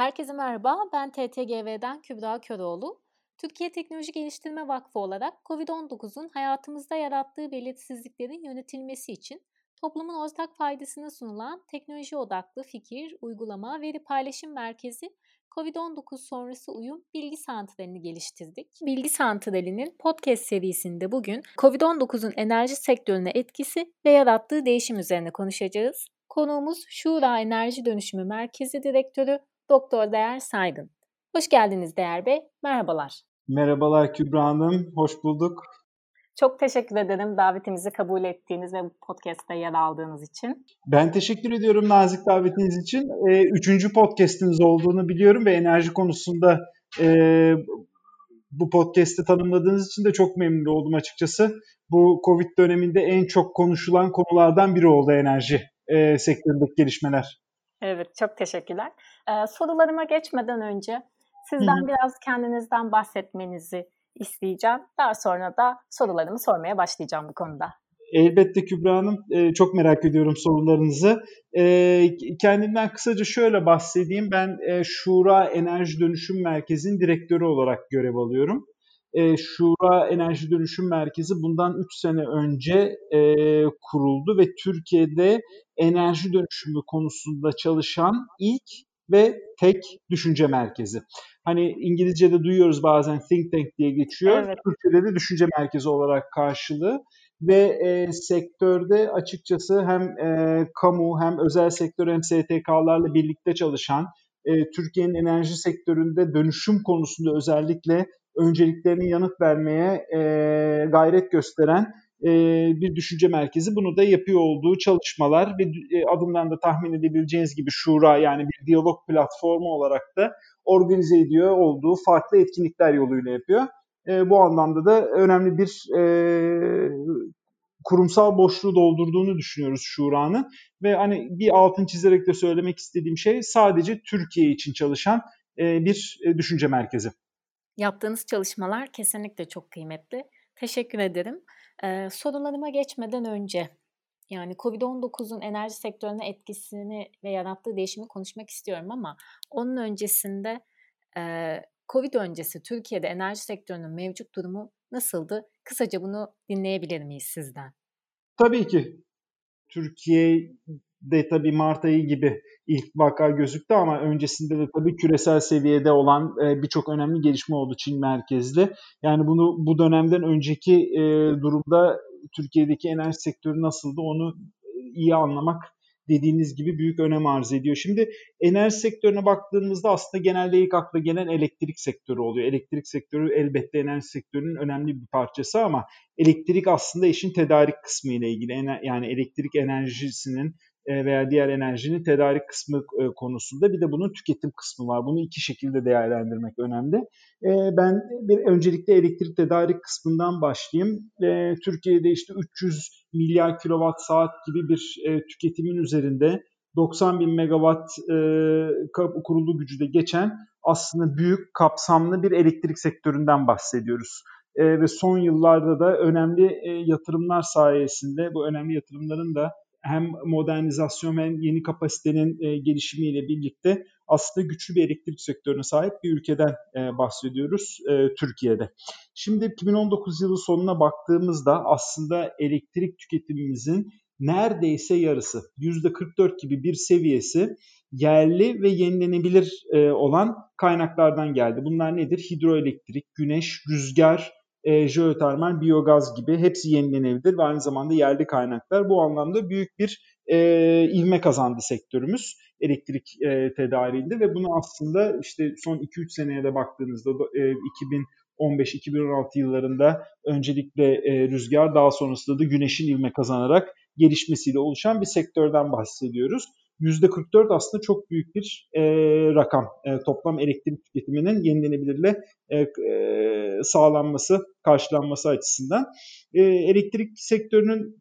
Herkese merhaba, ben TTGV'den Kübra Köroğlu. Türkiye Teknoloji Geliştirme Vakfı olarak COVID-19'un hayatımızda yarattığı belirsizliklerin yönetilmesi için toplumun ortak faydasına sunulan teknoloji odaklı fikir, uygulama, veri paylaşım merkezi COVID-19 sonrası uyum bilgi santralini geliştirdik. Bilgi santralinin podcast serisinde bugün COVID-19'un enerji sektörüne etkisi ve yarattığı değişim üzerine konuşacağız. Konuğumuz Şura Enerji Dönüşümü Merkezi Direktörü Doktor Değer Saygın. Hoş geldiniz Değer Bey. Merhabalar. Merhabalar Kübra Hanım. Hoş bulduk. Çok teşekkür ederim davetimizi kabul ettiğiniz ve bu podcast'te yer aldığınız için. Ben teşekkür ediyorum nazik davetiniz için. Ee, üçüncü podcast'iniz olduğunu biliyorum ve enerji konusunda e, bu podcast'i tanımladığınız için de çok memnun oldum açıkçası. Bu Covid döneminde en çok konuşulan konulardan biri oldu enerji e, sektöründeki gelişmeler. Evet, çok teşekkürler. Ee, sorularıma geçmeden önce sizden Hı. biraz kendinizden bahsetmenizi isteyeceğim. Daha sonra da sorularımı sormaya başlayacağım bu konuda. Elbette Kübra Hanım. Çok merak ediyorum sorularınızı. Kendimden kısaca şöyle bahsedeyim. Ben Şura Enerji Dönüşüm Merkezi'nin direktörü olarak görev alıyorum. E, Şura Enerji Dönüşüm Merkezi bundan 3 sene önce e, kuruldu ve Türkiye'de enerji dönüşümü konusunda çalışan ilk ve tek düşünce merkezi. Hani İngilizce'de duyuyoruz bazen think tank diye geçiyor. Evet. Türkçe'de de düşünce merkezi olarak karşılığı ve e, sektörde açıkçası hem e, kamu hem özel sektör hem STK'larla birlikte çalışan e, Türkiye'nin enerji sektöründe dönüşüm konusunda özellikle önceliklerini yanıt vermeye e, gayret gösteren e, bir düşünce merkezi. Bunu da yapıyor olduğu çalışmalar ve adından da tahmin edebileceğiniz gibi Şura yani bir diyalog platformu olarak da organize ediyor olduğu farklı etkinlikler yoluyla yapıyor. E, bu anlamda da önemli bir e, kurumsal boşluğu doldurduğunu düşünüyoruz Şura'nın. Ve hani bir altın çizerek de söylemek istediğim şey sadece Türkiye için çalışan bir düşünce merkezi. Yaptığınız çalışmalar kesinlikle çok kıymetli. Teşekkür ederim. Ee, sorularıma geçmeden önce yani COVID-19'un enerji sektörüne etkisini ve yarattığı değişimi konuşmak istiyorum ama onun öncesinde e, COVID öncesi Türkiye'de enerji sektörünün mevcut durumu nasıldı? Kısaca bunu dinleyebilir miyiz sizden? Tabii ki. Türkiye'de tabii Mart ayı gibi ilk vaka gözüktü ama öncesinde de tabii küresel seviyede olan e, birçok önemli gelişme oldu Çin merkezli. Yani bunu bu dönemden önceki e, durumda Türkiye'deki enerji sektörü nasıldı onu iyi anlamak dediğiniz gibi büyük önem arz ediyor. Şimdi enerji sektörüne baktığımızda aslında genelde ilk akla gelen elektrik sektörü oluyor. Elektrik sektörü elbette enerji sektörünün önemli bir parçası ama elektrik aslında işin tedarik kısmı ile ilgili. Yani elektrik enerjisinin e, veya diğer enerjinin tedarik kısmı e, konusunda bir de bunun tüketim kısmı var. Bunu iki şekilde değerlendirmek önemli. E, ben bir öncelikle elektrik tedarik kısmından başlayayım. Türkiye'de işte 300 milyar kilowatt saat gibi bir tüketimin üzerinde 90 bin megawatt kurulu gücü de geçen aslında büyük kapsamlı bir elektrik sektöründen bahsediyoruz. ve son yıllarda da önemli yatırımlar sayesinde bu önemli yatırımların da hem modernizasyon hem yeni kapasitenin e, gelişimiyle birlikte aslında güçlü bir elektrik sektörüne sahip bir ülkeden e, bahsediyoruz e, Türkiye'de. Şimdi 2019 yılı sonuna baktığımızda aslında elektrik tüketimimizin neredeyse yarısı %44 gibi bir seviyesi yerli ve yenilenebilir e, olan kaynaklardan geldi. Bunlar nedir? Hidroelektrik, güneş, rüzgar, e, jeotermal, biyogaz gibi hepsi yenilenebilir ve aynı zamanda yerli kaynaklar. Bu anlamda büyük bir e, ivme kazandı sektörümüz elektrik e, tedariğinde ve bunu aslında işte son 2-3 seneye de baktığınızda e, 2015-2016 yıllarında öncelikle e, rüzgar daha sonrasında da güneşin ivme kazanarak gelişmesiyle oluşan bir sektörden bahsediyoruz. %44 aslında çok büyük bir e, rakam. E, toplam elektrik tüketiminin yenilenebilirle e, e, sağlanması, karşılanması açısından. E, elektrik sektörünün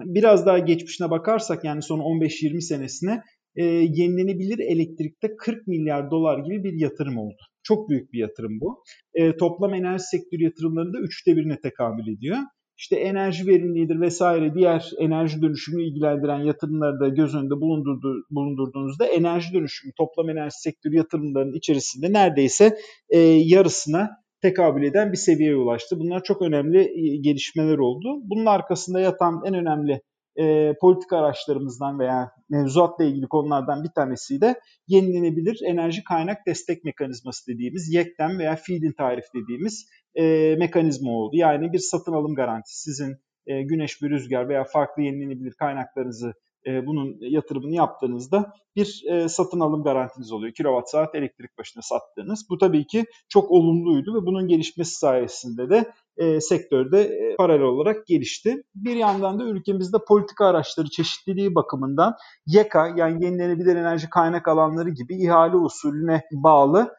biraz daha geçmişine bakarsak yani son 15-20 senesine e, yenilenebilir elektrikte 40 milyar dolar gibi bir yatırım oldu. Çok büyük bir yatırım bu. E, toplam enerji sektörü yatırımlarında üçte birine tekabül ediyor. İşte enerji verimliliğidir vesaire diğer enerji dönüşümü ilgilendiren yatırımları da göz önünde bulundurdu, bulundurduğunuzda enerji dönüşümü, toplam enerji sektörü yatırımlarının içerisinde neredeyse e, yarısına tekabül eden bir seviyeye ulaştı. Bunlar çok önemli e, gelişmeler oldu. Bunun arkasında yatan en önemli e, politika araçlarımızdan veya mevzuatla ilgili konulardan bir tanesi de yenilenebilir enerji kaynak destek mekanizması dediğimiz YEKDEM veya feed-in tarif dediğimiz e, mekanizma oldu. Yani bir satın alım garantisi sizin e, güneş bir rüzgar veya farklı yenilenebilir kaynaklarınızı e, bunun yatırımını yaptığınızda bir e, satın alım garantiniz oluyor. Kilowatt saat elektrik başına sattığınız. Bu tabii ki çok olumluydu ve bunun gelişmesi sayesinde de e, sektörde e, paralel olarak gelişti. Bir yandan da ülkemizde politika araçları çeşitliliği bakımından YEKA yani yenilenebilir enerji kaynak alanları gibi ihale usulüne bağlı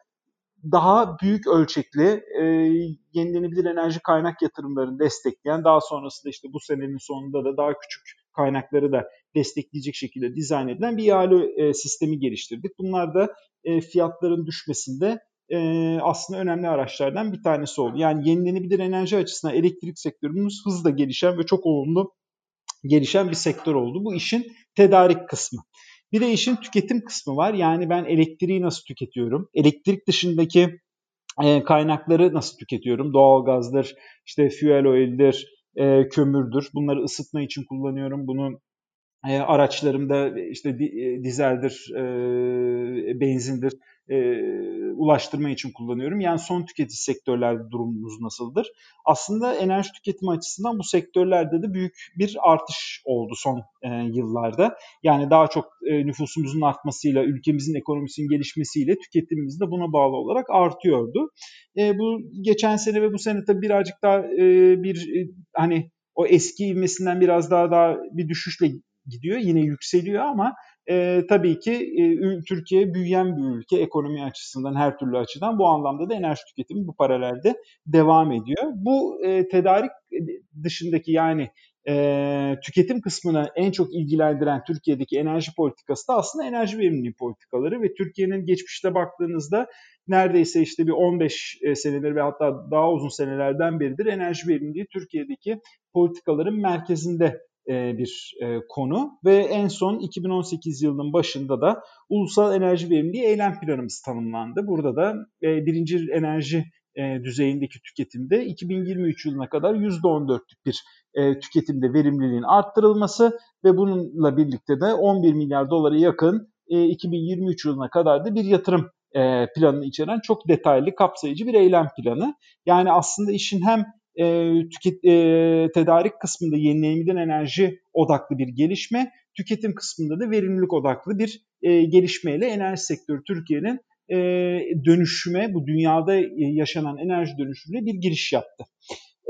daha büyük ölçekli e, yenilenebilir enerji kaynak yatırımlarını destekleyen daha sonrasında işte bu senenin sonunda da daha küçük kaynakları da destekleyecek şekilde dizayn edilen bir ihale e, sistemi geliştirdik. Bunlar da e, fiyatların düşmesinde e, aslında önemli araçlardan bir tanesi oldu. Yani yenilenebilir enerji açısından elektrik sektörümüz hızla gelişen ve çok olumlu gelişen bir sektör oldu. Bu işin tedarik kısmı. Bir de işin tüketim kısmı var. Yani ben elektriği nasıl tüketiyorum? Elektrik dışındaki e, kaynakları nasıl tüketiyorum? Doğalgazdır, işte fuel oil'dir, e, kömürdür. Bunları ısıtma için kullanıyorum. Bunu e, araçlarımda işte e, dizeldir, e, benzindir, e, ulaştırma için kullanıyorum. Yani son tüketici sektörlerde durumumuz nasıldır? Aslında enerji tüketimi açısından bu sektörlerde de büyük bir artış oldu son e, yıllarda. Yani daha çok e, nüfusumuzun artmasıyla, ülkemizin ekonomisinin gelişmesiyle tüketimimiz de buna bağlı olarak artıyordu. E, bu geçen sene ve bu sene tabii birazcık daha e, bir e, hani o eski ivmesinden biraz daha daha bir düşüşle gidiyor. Yine yükseliyor ama e, tabii ki e, Türkiye büyüyen bir ülke ekonomi açısından her türlü açıdan. Bu anlamda da enerji tüketimi bu paralelde devam ediyor. Bu e, tedarik dışındaki yani e, tüketim kısmını en çok ilgilendiren Türkiye'deki enerji politikası da aslında enerji verimliliği politikaları ve Türkiye'nin geçmişte baktığınızda neredeyse işte bir 15 senedir ve hatta daha uzun senelerden beridir enerji verimliliği Türkiye'deki politikaların merkezinde e, bir e, konu ve en son 2018 yılının başında da Ulusal Enerji Verimliliği Eylem Planımız tanımlandı. Burada da e, birinci enerji düzeyindeki tüketimde 2023 yılına kadar %14'lük bir tüketimde verimliliğin arttırılması ve bununla birlikte de 11 milyar dolara yakın 2023 yılına kadar da bir yatırım planını içeren çok detaylı, kapsayıcı bir eylem planı. Yani aslında işin hem e, tüket, e, tedarik kısmında yenilenebilir enerji odaklı bir gelişme, tüketim kısmında da verimlilik odaklı bir e, gelişmeyle enerji sektörü Türkiye'nin e, dönüşüme, bu dünyada yaşanan enerji dönüşümüne bir giriş yaptı.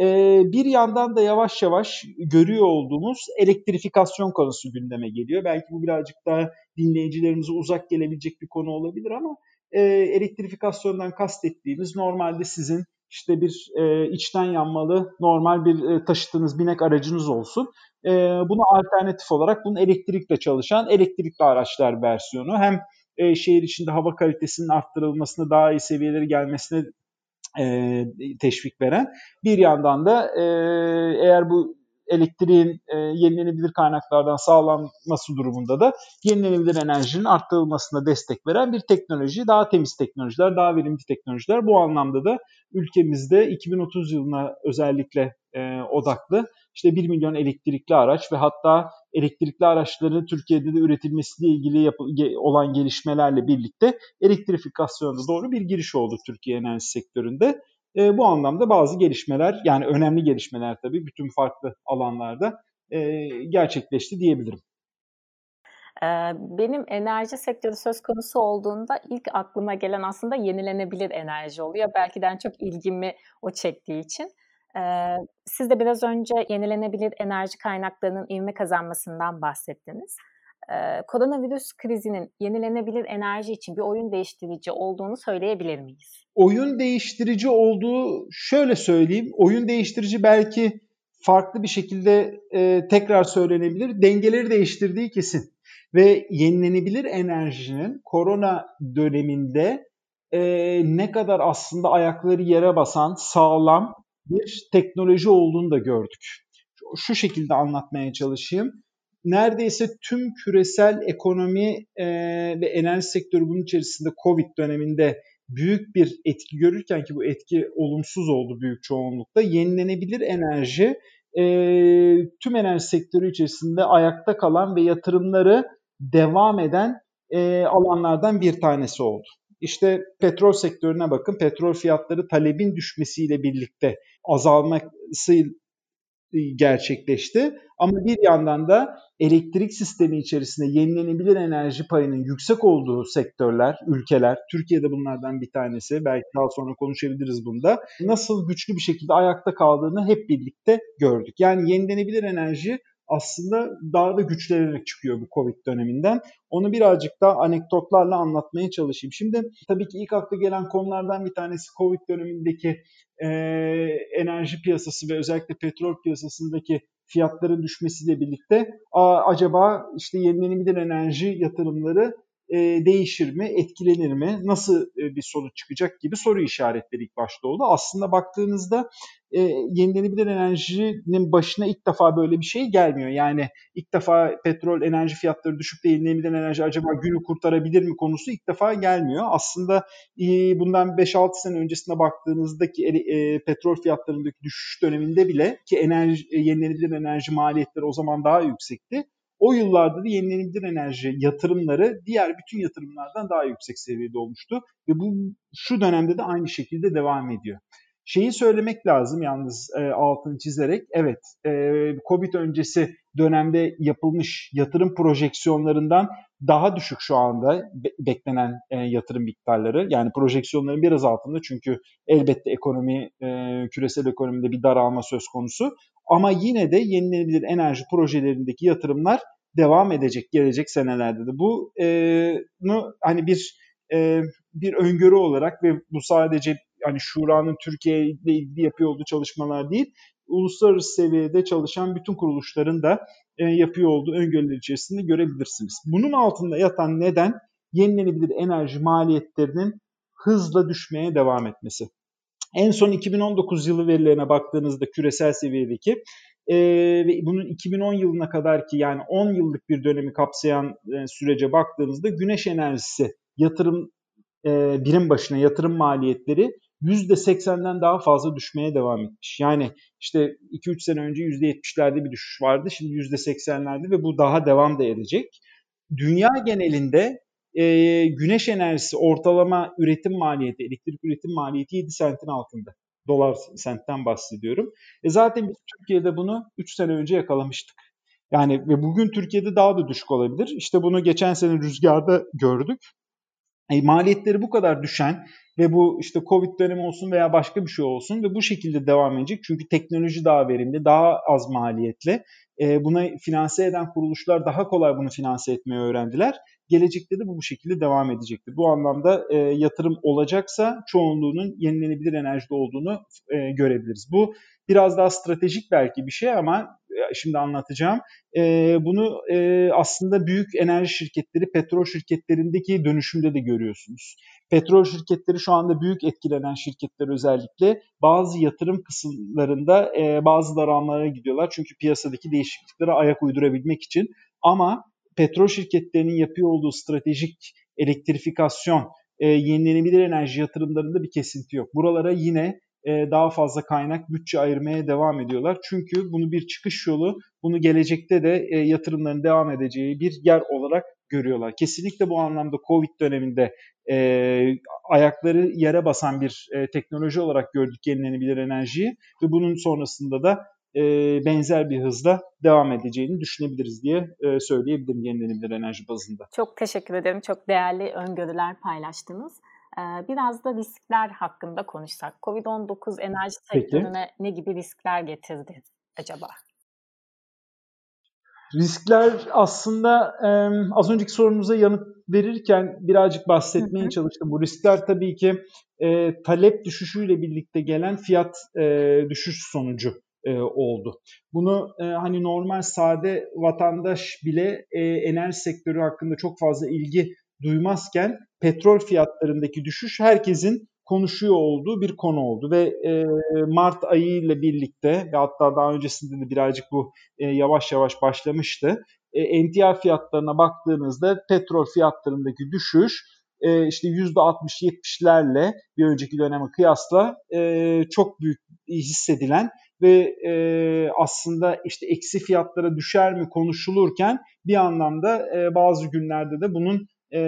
E, bir yandan da yavaş yavaş görüyor olduğumuz elektrifikasyon konusu gündeme geliyor. Belki bu birazcık daha dinleyicilerimize uzak gelebilecek bir konu olabilir ama e, elektrifikasyondan kastettiğimiz normalde sizin işte bir e, içten yanmalı normal bir e, taşıtınız binek aracınız olsun. E, buna alternatif olarak bunun elektrikle çalışan elektrikli araçlar versiyonu hem e, şehir içinde hava kalitesinin arttırılmasına daha iyi seviyeleri gelmesine e, teşvik veren bir yandan da e, eğer bu elektriğin e, yenilenebilir kaynaklardan sağlanması durumunda da yenilenebilir enerjinin arttırılmasına destek veren bir teknoloji. Daha temiz teknolojiler, daha verimli teknolojiler. Bu anlamda da ülkemizde 2030 yılına özellikle e, odaklı işte 1 milyon elektrikli araç ve hatta elektrikli araçların Türkiye'de de üretilmesiyle ilgili yap- olan gelişmelerle birlikte elektrifikasyona doğru bir giriş oldu Türkiye enerji sektöründe. E, bu anlamda bazı gelişmeler yani önemli gelişmeler tabii bütün farklı alanlarda e, gerçekleşti diyebilirim. Benim enerji sektörü söz konusu olduğunda ilk aklıma gelen aslında yenilenebilir enerji oluyor. Belki de en çok ilgimi o çektiği için. Siz de biraz önce yenilenebilir enerji kaynaklarının ivme kazanmasından bahsettiniz. Koronavirüs krizinin yenilenebilir enerji için bir oyun değiştirici olduğunu söyleyebilir miyiz? Oyun değiştirici olduğu şöyle söyleyeyim. Oyun değiştirici belki farklı bir şekilde e, tekrar söylenebilir. Dengeleri değiştirdiği kesin. Ve yenilenebilir enerjinin korona döneminde e, ne kadar aslında ayakları yere basan sağlam bir teknoloji olduğunu da gördük. şu şekilde anlatmaya çalışayım. Neredeyse tüm küresel ekonomi e, ve enerji sektörü bunun içerisinde Covid döneminde büyük bir etki görürken ki bu etki olumsuz oldu büyük çoğunlukta. Yenilenebilir enerji e, tüm enerji sektörü içerisinde ayakta kalan ve yatırımları devam eden e, alanlardan bir tanesi oldu. İşte petrol sektörüne bakın. Petrol fiyatları talebin düşmesiyle birlikte azalması gerçekleşti. Ama bir yandan da elektrik sistemi içerisinde yenilenebilir enerji payının yüksek olduğu sektörler, ülkeler, Türkiye'de bunlardan bir tanesi, belki daha sonra konuşabiliriz bunda, nasıl güçlü bir şekilde ayakta kaldığını hep birlikte gördük. Yani yenilenebilir enerji aslında daha da güçlenerek çıkıyor bu Covid döneminden. Onu birazcık daha anekdotlarla anlatmaya çalışayım. Şimdi tabii ki ilk akla gelen konulardan bir tanesi Covid dönemindeki e, enerji piyasası ve özellikle petrol piyasasındaki fiyatların düşmesiyle birlikte a, acaba işte yenilenebilir enerji yatırımları e, değişir mi, etkilenir mi, nasıl e, bir sonuç çıkacak gibi soru işaretleri ilk başta oldu. Aslında baktığınızda e, yenilenebilir enerjinin başına ilk defa böyle bir şey gelmiyor. Yani ilk defa petrol enerji fiyatları düşüp de yenilenebilir enerji acaba günü kurtarabilir mi konusu ilk defa gelmiyor. Aslında e, bundan 5-6 sene öncesine baktığınızdaki e, petrol fiyatlarındaki düşüş döneminde bile ki enerji e, yenilenebilir enerji maliyetleri o zaman daha yüksekti o yıllarda da yenilenebilir enerji yatırımları diğer bütün yatırımlardan daha yüksek seviyede olmuştu ve bu şu dönemde de aynı şekilde devam ediyor. Şeyi söylemek lazım yalnız e, altını çizerek. Evet, e, Covid öncesi dönemde yapılmış yatırım projeksiyonlarından daha düşük şu anda be- beklenen e, yatırım miktarları. Yani projeksiyonların biraz altında çünkü elbette ekonomi, e, küresel ekonomide bir daralma söz konusu. Ama yine de yenilenebilir enerji projelerindeki yatırımlar devam edecek gelecek senelerde de. Bu e, hani bir e, bir öngörü olarak ve bu sadece hani Şura'nın Türkiye ile ilgili yapıyor olduğu çalışmalar değil, uluslararası seviyede çalışan bütün kuruluşların da e, yapıyor olduğu öngörüler içerisinde görebilirsiniz. Bunun altında yatan neden yenilenebilir enerji maliyetlerinin hızla düşmeye devam etmesi. En son 2019 yılı verilerine baktığınızda küresel seviyedeki e, ve bunun 2010 yılına kadar ki yani 10 yıllık bir dönemi kapsayan e, sürece baktığınızda güneş enerjisi yatırım e, birim başına yatırım maliyetleri %80'den daha fazla düşmeye devam etmiş. Yani işte 2-3 sene önce %70'lerde bir düşüş vardı. Şimdi %80'lerde ve bu daha devam da edecek. Dünya genelinde e, güneş enerjisi ortalama üretim maliyeti, elektrik üretim maliyeti 7 sentin altında. Dolar sentten bahsediyorum. E zaten biz Türkiye'de bunu 3 sene önce yakalamıştık. Yani ve bugün Türkiye'de daha da düşük olabilir. İşte bunu geçen sene rüzgarda gördük. E, maliyetleri bu kadar düşen ve bu işte Covid dönemi olsun veya başka bir şey olsun ve bu şekilde devam edecek. Çünkü teknoloji daha verimli, daha az maliyetli. E, buna finanse eden kuruluşlar daha kolay bunu finanse etmeyi öğrendiler gelecekte de bu bu şekilde devam edecektir. Bu anlamda e, yatırım olacaksa çoğunluğunun yenilenebilir enerjide olduğunu e, görebiliriz. Bu biraz daha stratejik belki bir şey ama şimdi anlatacağım. E, bunu e, aslında büyük enerji şirketleri, petrol şirketlerindeki dönüşümde de görüyorsunuz. Petrol şirketleri şu anda büyük etkilenen şirketler özellikle bazı yatırım kısımlarında e, bazı daralmalara gidiyorlar. Çünkü piyasadaki değişikliklere ayak uydurabilmek için. Ama petrol şirketlerinin yapıyor olduğu stratejik elektrifikasyon, e, yenilenebilir enerji yatırımlarında bir kesinti yok. Buralara yine daha fazla kaynak, bütçe ayırmaya devam ediyorlar. Çünkü bunu bir çıkış yolu, bunu gelecekte de e, yatırımların devam edeceği bir yer olarak görüyorlar. Kesinlikle bu anlamda Covid döneminde e, ayakları yere basan bir e, teknoloji olarak gördük yenilenebilir enerjiyi ve bunun sonrasında da e, benzer bir hızla devam edeceğini düşünebiliriz diye e, söyleyebilirim yenilenebilir enerji bazında. Çok teşekkür ederim. Çok değerli öngörüler paylaştınız. Biraz da riskler hakkında konuşsak. Covid-19 enerji sektörüne ne gibi riskler getirdi acaba? Riskler aslında az önceki sorumuza yanıt verirken birazcık bahsetmeye hı hı. çalıştım. Bu riskler tabii ki e, talep düşüşüyle birlikte gelen fiyat e, düşüş sonucu e, oldu. Bunu e, hani normal sade vatandaş bile e, enerji sektörü hakkında çok fazla ilgi duymazken petrol fiyatlarındaki düşüş herkesin konuşuyor olduğu bir konu oldu ve e, Mart ayı ile birlikte ve hatta daha öncesinde de birazcık bu e, yavaş yavaş başlamıştı. E, emtia fiyatlarına baktığınızda petrol fiyatlarındaki düşüş e, işte %60-70'lerle bir önceki döneme kıyasla e, çok büyük hissedilen ve e, aslında işte eksi fiyatlara düşer mi konuşulurken bir anlamda e, bazı günlerde de bunun e,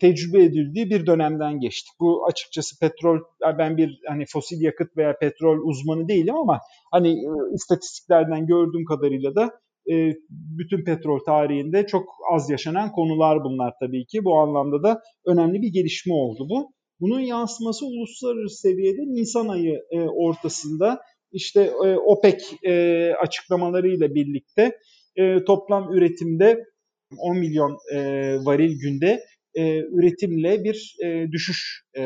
tecrübe edildiği bir dönemden geçtik. Bu açıkçası petrol, ben bir hani fosil yakıt veya petrol uzmanı değilim ama hani e, istatistiklerden gördüğüm kadarıyla da e, bütün petrol tarihinde çok az yaşanan konular bunlar tabii ki. Bu anlamda da önemli bir gelişme oldu bu. Bunun yansıması uluslararası seviyede Nisan ayı e, ortasında işte e, OPEC e, açıklamalarıyla birlikte e, toplam üretimde 10 milyon e, varil günde e, üretimle bir e, düşüş e,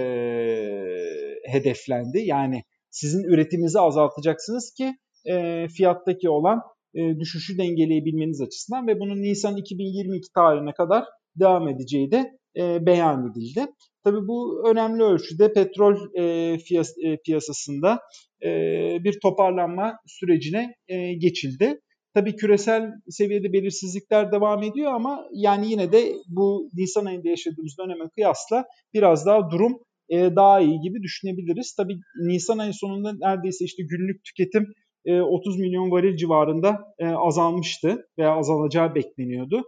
hedeflendi. Yani sizin üretiminizi azaltacaksınız ki e, fiyattaki olan e, düşüşü dengeleyebilmeniz açısından ve bunun Nisan 2022 tarihine kadar devam edeceği de e, beyan edildi. Tabii bu önemli ölçüde petrol e, fiyas, e, piyasasında e, bir toparlanma sürecine e, geçildi. Tabii küresel seviyede belirsizlikler devam ediyor ama yani yine de bu Nisan ayında yaşadığımız döneme kıyasla biraz daha durum e, daha iyi gibi düşünebiliriz. Tabii Nisan ayı sonunda neredeyse işte günlük tüketim 30 milyon varil civarında azalmıştı veya azalacağı bekleniyordu.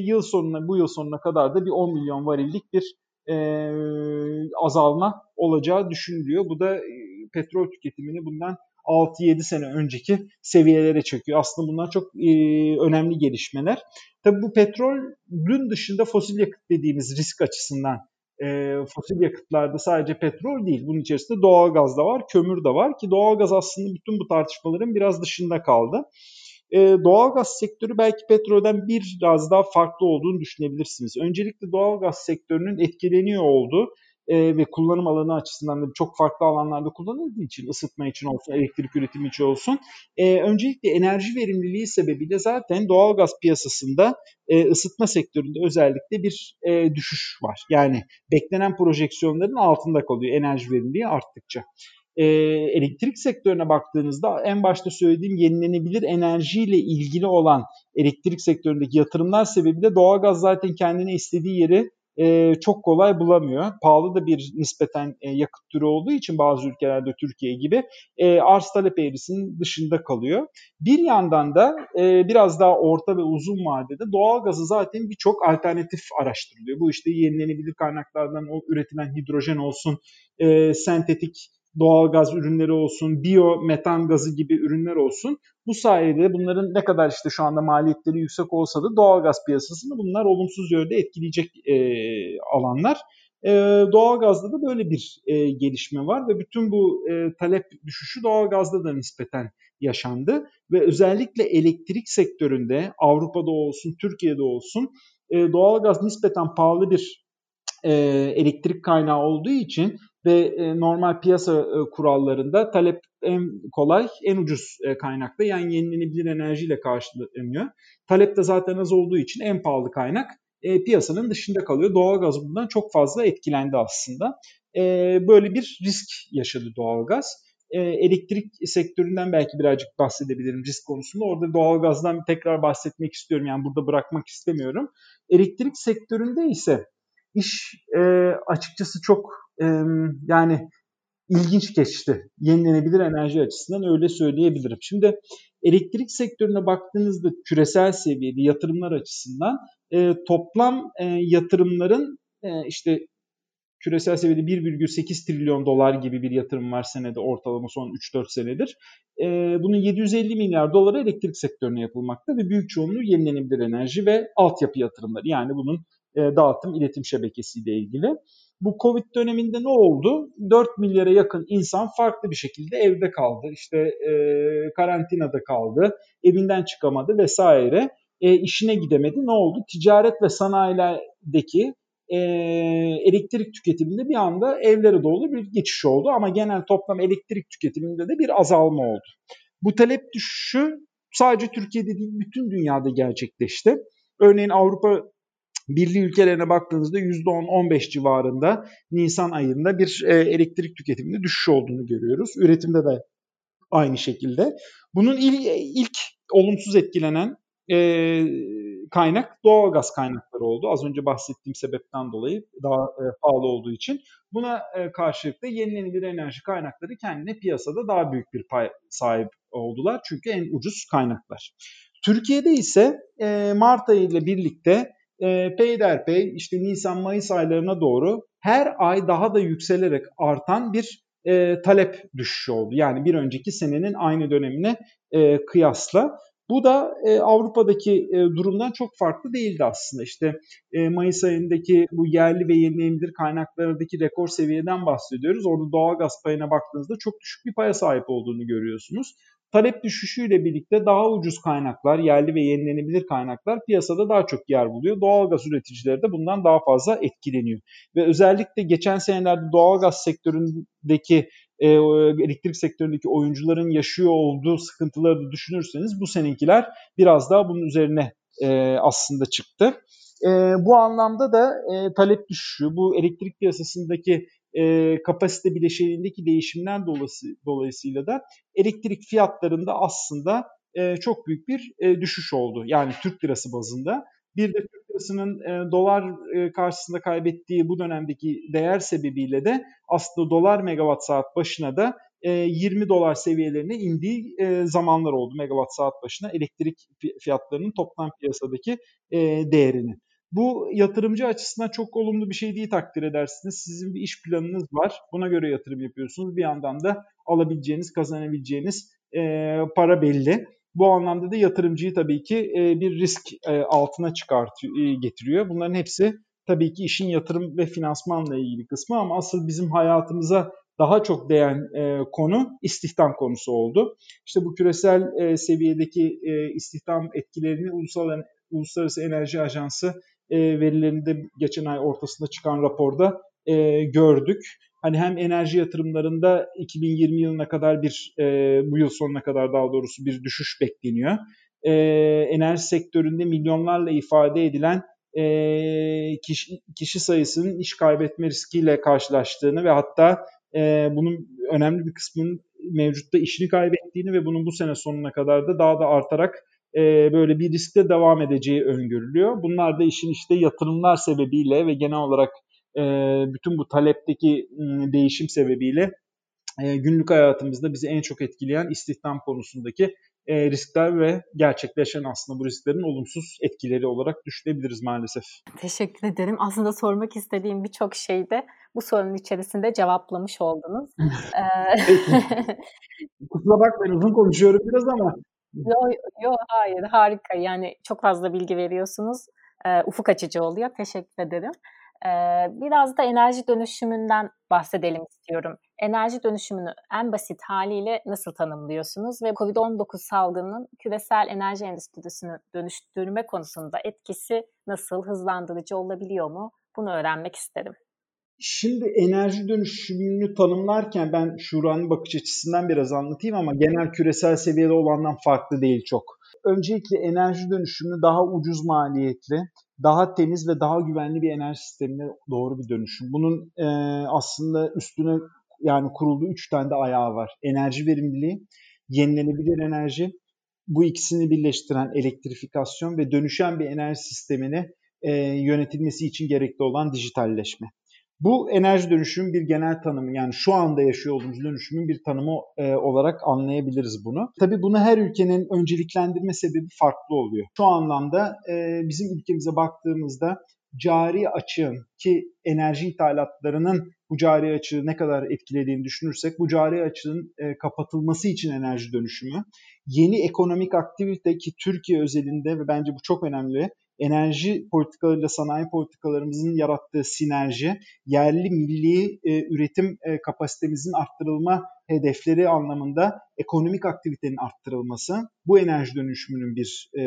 Yıl sonuna, bu yıl sonuna kadar da bir 10 milyon varillik bir azalma olacağı düşünülüyor. Bu da petrol tüketimini bundan 6-7 sene önceki seviyelere çekiyor. Aslında bunlar çok önemli gelişmeler. Tabii bu petrolün dışında fosil yakıt dediğimiz risk açısından e, fosil yakıtlarda sadece petrol değil, bunun içerisinde doğal gaz da var, kömür de var ki doğal gaz aslında bütün bu tartışmaların biraz dışında kaldı. E, doğal gaz sektörü belki petrolden biraz daha farklı olduğunu düşünebilirsiniz. Öncelikle doğal gaz sektörünün etkileniyor olduğu e, ve kullanım alanı açısından da çok farklı alanlarda kullanıldığı için ısıtma için olsun, elektrik üretimi için olsun. E, öncelikle enerji verimliliği sebebiyle zaten doğalgaz piyasasında e, ısıtma sektöründe özellikle bir e, düşüş var. Yani beklenen projeksiyonların altında kalıyor enerji verimliliği arttıkça. E, elektrik sektörüne baktığınızda en başta söylediğim yenilenebilir enerjiyle ilgili olan elektrik sektöründeki yatırımlar sebebiyle doğalgaz zaten kendine istediği yeri e, çok kolay bulamıyor. Pahalı da bir nispeten e, yakıt türü olduğu için bazı ülkelerde Türkiye gibi e, arz talep eğrisinin dışında kalıyor. Bir yandan da e, biraz daha orta ve uzun vadede doğal gazı zaten birçok alternatif araştırılıyor. Bu işte yenilenebilir kaynaklardan üretilen hidrojen olsun, e, sentetik doğal gaz ürünleri olsun, biyo metan gazı gibi ürünler olsun. Bu sayede bunların ne kadar işte şu anda maliyetleri yüksek olsa da doğal gaz piyasasını bunlar olumsuz yönde etkileyecek e, alanlar. E, doğal gazda da böyle bir e, gelişme var ve bütün bu e, talep düşüşü doğal gazda da nispeten yaşandı ve özellikle elektrik sektöründe Avrupa'da olsun, Türkiye'de olsun e, doğal gaz nispeten pahalı bir e, elektrik kaynağı olduğu için ve e, normal piyasa e, kurallarında talep en kolay, en ucuz e, kaynakta yani yenilenebilir enerjiyle karşılanıyor. Talep de zaten az olduğu için en pahalı kaynak e, piyasanın dışında kalıyor. Doğalgaz bundan çok fazla etkilendi aslında. E, böyle bir risk yaşadı doğalgaz. E, elektrik sektöründen belki birazcık bahsedebilirim risk konusunda. Orada doğalgazdan tekrar bahsetmek istiyorum. Yani burada bırakmak istemiyorum. Elektrik sektöründe ise iş e, açıkçası çok e, yani ilginç geçti. Yenilenebilir enerji açısından öyle söyleyebilirim. Şimdi elektrik sektörüne baktığınızda küresel seviyede yatırımlar açısından e, toplam e, yatırımların e, işte küresel seviyede 1,8 trilyon dolar gibi bir yatırım var senede ortalama son 3-4 senedir. E, bunun 750 milyar doları elektrik sektörüne yapılmakta ve büyük çoğunluğu yenilenebilir enerji ve altyapı yatırımları. Yani bunun e, dağıtım iletim şebekesiyle ilgili. Bu Covid döneminde ne oldu? 4 milyara yakın insan farklı bir şekilde evde kaldı. İşte e, karantinada kaldı, evinden çıkamadı vesaire. E, işine gidemedi. Ne oldu? Ticaret ve sanayilerdeki e, elektrik tüketiminde bir anda evlere doğru bir geçiş oldu. Ama genel toplam elektrik tüketiminde de bir azalma oldu. Bu talep düşüşü sadece Türkiye'de değil bütün dünyada gerçekleşti. Örneğin Avrupa Birliği ülkelerine baktığınızda %10-15 civarında Nisan ayında bir e, elektrik tüketiminde düşüş olduğunu görüyoruz. Üretimde de aynı şekilde. Bunun ilk, ilk olumsuz etkilenen e, kaynak doğal gaz kaynakları oldu. Az önce bahsettiğim sebepten dolayı daha e, pahalı olduğu için. Buna e, karşılık da yenilenebilir enerji kaynakları kendine piyasada daha büyük bir pay sahip oldular. Çünkü en ucuz kaynaklar. Türkiye'de ise e, Mart ayı ile birlikte e, peyderpey işte Nisan-Mayıs aylarına doğru her ay daha da yükselerek artan bir e, talep düşüşü oldu. Yani bir önceki senenin aynı dönemine e, kıyasla. Bu da e, Avrupa'daki e, durumdan çok farklı değildi aslında. İşte e, Mayıs ayındaki bu yerli ve yenilenebilir kaynaklardaki rekor seviyeden bahsediyoruz. Orada doğal gaz payına baktığınızda çok düşük bir paya sahip olduğunu görüyorsunuz. Talep düşüşüyle birlikte daha ucuz kaynaklar, yerli ve yenilenebilir kaynaklar piyasada daha çok yer buluyor. Doğalgaz üreticileri de bundan daha fazla etkileniyor. Ve özellikle geçen senelerde doğalgaz sektöründeki e, elektrik sektöründeki oyuncuların yaşıyor olduğu sıkıntıları da düşünürseniz bu senekiler biraz daha bunun üzerine e, aslında çıktı. E, bu anlamda da e, talep düşüşü, bu elektrik piyasasındaki e, kapasite bileşenindeki değişimden dolası, dolayısıyla da elektrik fiyatlarında aslında e, çok büyük bir e, düşüş oldu. Yani Türk lirası bazında. Bir de Türk lirasının e, dolar e, karşısında kaybettiği bu dönemdeki değer sebebiyle de aslında dolar megawatt saat başına da e, 20 dolar seviyelerine indiği e, zamanlar oldu megawatt saat başına elektrik fiyatlarının toplam piyasadaki e, değerinin. Bu yatırımcı açısından çok olumlu bir şey değil takdir edersiniz. Sizin bir iş planınız var. Buna göre yatırım yapıyorsunuz. Bir yandan da alabileceğiniz, kazanabileceğiniz e, para belli. Bu anlamda da yatırımcıyı tabii ki e, bir risk e, altına çıkartıyor, e, getiriyor. Bunların hepsi tabii ki işin yatırım ve finansmanla ilgili kısmı ama asıl bizim hayatımıza daha çok değen e, konu istihdam konusu oldu. İşte bu küresel e, seviyedeki e, istihdam etkilerini Ulusal, Uluslararası Enerji Ajansı e, verilerinde geçen ay ortasında çıkan raporda e, gördük. Hani hem enerji yatırımlarında 2020 yılına kadar bir e, bu yıl sonuna kadar daha doğrusu bir düşüş bekleniyor. E, enerji sektöründe milyonlarla ifade edilen e, kişi, kişi sayısının iş kaybetme riskiyle karşılaştığını ve hatta e, bunun önemli bir kısmının mevcutta işini kaybettiğini ve bunun bu sene sonuna kadar da daha da artarak e, böyle bir riskte devam edeceği öngörülüyor. Bunlar da işin işte yatırımlar sebebiyle ve genel olarak e, bütün bu talepteki e, değişim sebebiyle e, günlük hayatımızda bizi en çok etkileyen istihdam konusundaki e, riskler ve gerçekleşen aslında bu risklerin olumsuz etkileri olarak düşünebiliriz maalesef. Teşekkür ederim. Aslında sormak istediğim birçok şeyi de bu sorunun içerisinde cevaplamış oldunuz. Kusura bakmayın uzun konuşuyorum biraz ama Yo, yo, hayır, harika. Yani çok fazla bilgi veriyorsunuz. Eee, ufuk açıcı oluyor. Teşekkür ederim. Eee, biraz da enerji dönüşümünden bahsedelim istiyorum. Enerji dönüşümünü en basit haliyle nasıl tanımlıyorsunuz ve COVID-19 salgınının küresel enerji endüstrisini dönüştürme konusunda etkisi nasıl, hızlandırıcı olabiliyor mu? Bunu öğrenmek isterim. Şimdi enerji dönüşümünü tanımlarken ben Şura'nın bakış açısından biraz anlatayım ama genel küresel seviyede olandan farklı değil çok. Öncelikle enerji dönüşümü daha ucuz maliyetli, daha temiz ve daha güvenli bir enerji sistemine doğru bir dönüşüm. Bunun e, aslında üstüne yani kurulduğu üç tane de ayağı var. Enerji verimliliği, yenilenebilir enerji, bu ikisini birleştiren elektrifikasyon ve dönüşen bir enerji sistemine e, yönetilmesi için gerekli olan dijitalleşme. Bu enerji dönüşümün bir genel tanımı yani şu anda yaşıyor olduğumuz dönüşümün bir tanımı e, olarak anlayabiliriz bunu. Tabii bunu her ülkenin önceliklendirme sebebi farklı oluyor. Şu anlamda e, bizim ülkemize baktığımızda cari açığın ki enerji ithalatlarının bu cari açığı ne kadar etkilediğini düşünürsek bu cari açığın e, kapatılması için enerji dönüşümü, yeni ekonomik aktivite ki Türkiye özelinde ve bence bu çok önemli enerji politikalarıyla sanayi politikalarımızın yarattığı sinerji, yerli milli e, üretim e, kapasitemizin arttırılma hedefleri anlamında ekonomik aktivitenin arttırılması, bu enerji dönüşümünün bir e,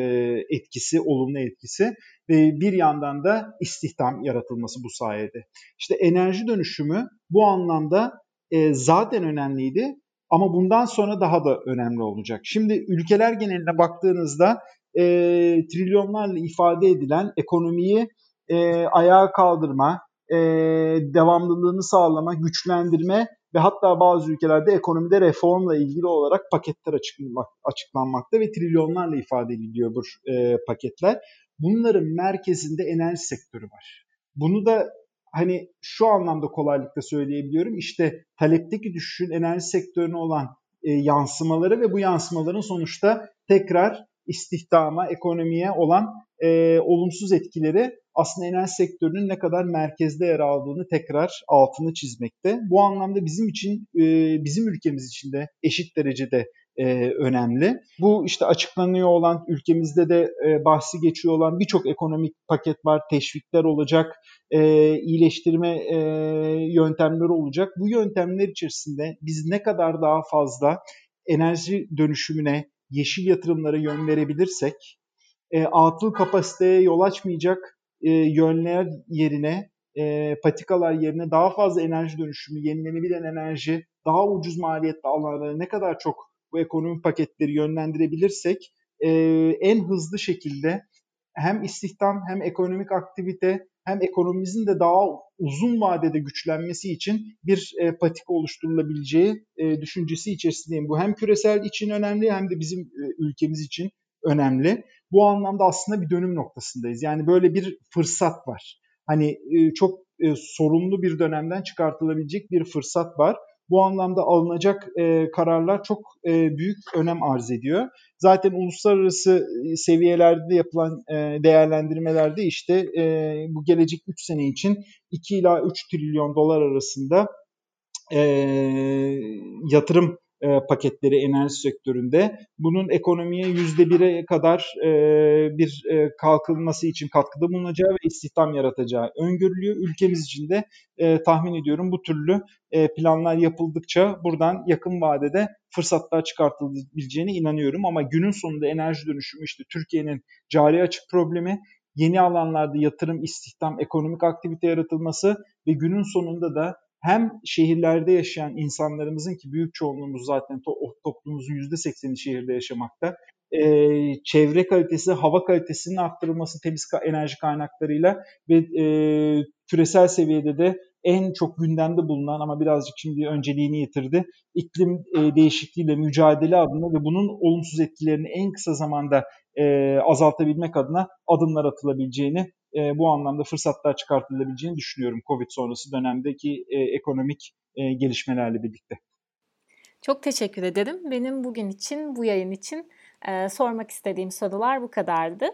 etkisi, olumlu etkisi ve bir yandan da istihdam yaratılması bu sayede. İşte enerji dönüşümü bu anlamda e, zaten önemliydi ama bundan sonra daha da önemli olacak. Şimdi ülkeler geneline baktığınızda e, trilyonlarla ifade edilen ekonomiyi e, ayağa kaldırma, e, devamlılığını sağlama, güçlendirme ve hatta bazı ülkelerde ekonomide reformla ilgili olarak paketler açıklanmakta ve trilyonlarla ifade ediliyor bu e, paketler. Bunların merkezinde enerji sektörü var. Bunu da hani şu anlamda kolaylıkla söyleyebiliyorum. İşte talepteki düşüşün enerji sektörüne olan e, yansımaları ve bu yansımaların sonuçta tekrar istihdama, ekonomiye olan e, olumsuz etkileri aslında enerji sektörünün ne kadar merkezde yer aldığını tekrar altını çizmekte. Bu anlamda bizim için, e, bizim ülkemiz için de eşit derecede e, önemli. Bu işte açıklanıyor olan, ülkemizde de e, bahsi geçiyor olan birçok ekonomik paket var, teşvikler olacak, e, iyileştirme e, yöntemleri olacak. Bu yöntemler içerisinde biz ne kadar daha fazla enerji dönüşümüne, yeşil yatırımlara yön verebilirsek, e, atıl kapasiteye yol açmayacak e, yönler yerine, e, patikalar yerine daha fazla enerji dönüşümü, yenilenebilen enerji, daha ucuz maliyetli alanlara ne kadar çok bu ekonomi paketleri yönlendirebilirsek e, en hızlı şekilde hem istihdam hem ekonomik aktivite hem ekonomimizin de daha uzun vadede güçlenmesi için bir e, patika oluşturulabileceği e, düşüncesi içerisindeyim. Bu hem küresel için önemli hem de bizim e, ülkemiz için önemli. Bu anlamda aslında bir dönüm noktasındayız. Yani böyle bir fırsat var. Hani e, çok e, sorumlu bir dönemden çıkartılabilecek bir fırsat var. Bu anlamda alınacak e, kararlar çok e, büyük önem arz ediyor. Zaten uluslararası e, seviyelerde yapılan e, değerlendirmelerde işte e, bu gelecek 3 sene için 2 ila 3 trilyon dolar arasında yatırım e, paketleri enerji sektöründe. Bunun ekonomiye yüzde bire kadar e, bir e, kalkınması için katkıda bulunacağı ve istihdam yaratacağı öngörülüyor. Ülkemiz için de e, tahmin ediyorum bu türlü e, planlar yapıldıkça buradan yakın vadede fırsatlar çıkartılabileceğine inanıyorum. Ama günün sonunda enerji dönüşümü işte Türkiye'nin cari açık problemi, yeni alanlarda yatırım, istihdam, ekonomik aktivite yaratılması ve günün sonunda da hem şehirlerde yaşayan insanlarımızın ki büyük çoğunluğumuz zaten to- toplumumuzun %80'i şehirde yaşamakta. E, çevre kalitesi, hava kalitesinin arttırılması temiz enerji kaynaklarıyla ve e, küresel seviyede de en çok gündemde bulunan ama birazcık şimdi önceliğini yitirdi. iklim e, değişikliğiyle mücadele adına ve bunun olumsuz etkilerini en kısa zamanda e, azaltabilmek adına adımlar atılabileceğini e, bu anlamda fırsatlar çıkartılabileceğini düşünüyorum Covid sonrası dönemdeki e, ekonomik e, gelişmelerle birlikte. Çok teşekkür ederim. Benim bugün için, bu yayın için e, sormak istediğim sorular bu kadardı.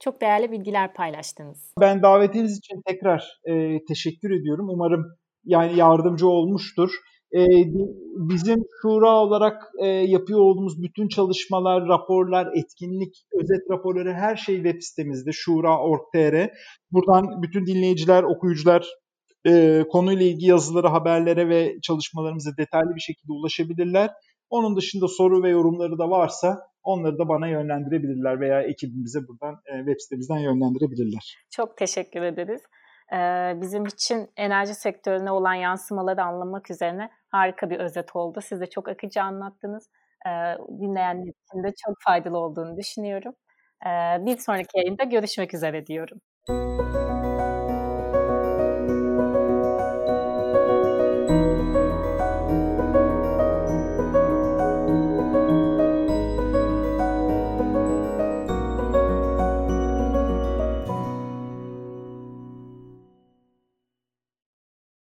Çok değerli bilgiler paylaştınız. Ben davetiniz için tekrar e, teşekkür ediyorum. Umarım yani yardımcı olmuştur. E, bizim şura olarak e, yapıyor olduğumuz bütün çalışmalar, raporlar, etkinlik, özet raporları her şey web sitemizde şura.org.tr. Buradan bütün dinleyiciler, okuyucular e, konuyla ilgili yazıları, haberlere ve çalışmalarımıza detaylı bir şekilde ulaşabilirler. Onun dışında soru ve yorumları da varsa onları da bana yönlendirebilirler veya ekibimize buradan e, web sitemizden yönlendirebilirler. Çok teşekkür ederiz. Bizim için enerji sektörüne olan yansımaları anlamak üzerine harika bir özet oldu. Siz de çok akıcı anlattınız. Dinleyenler için de çok faydalı olduğunu düşünüyorum. Bir sonraki yayında görüşmek üzere diyorum.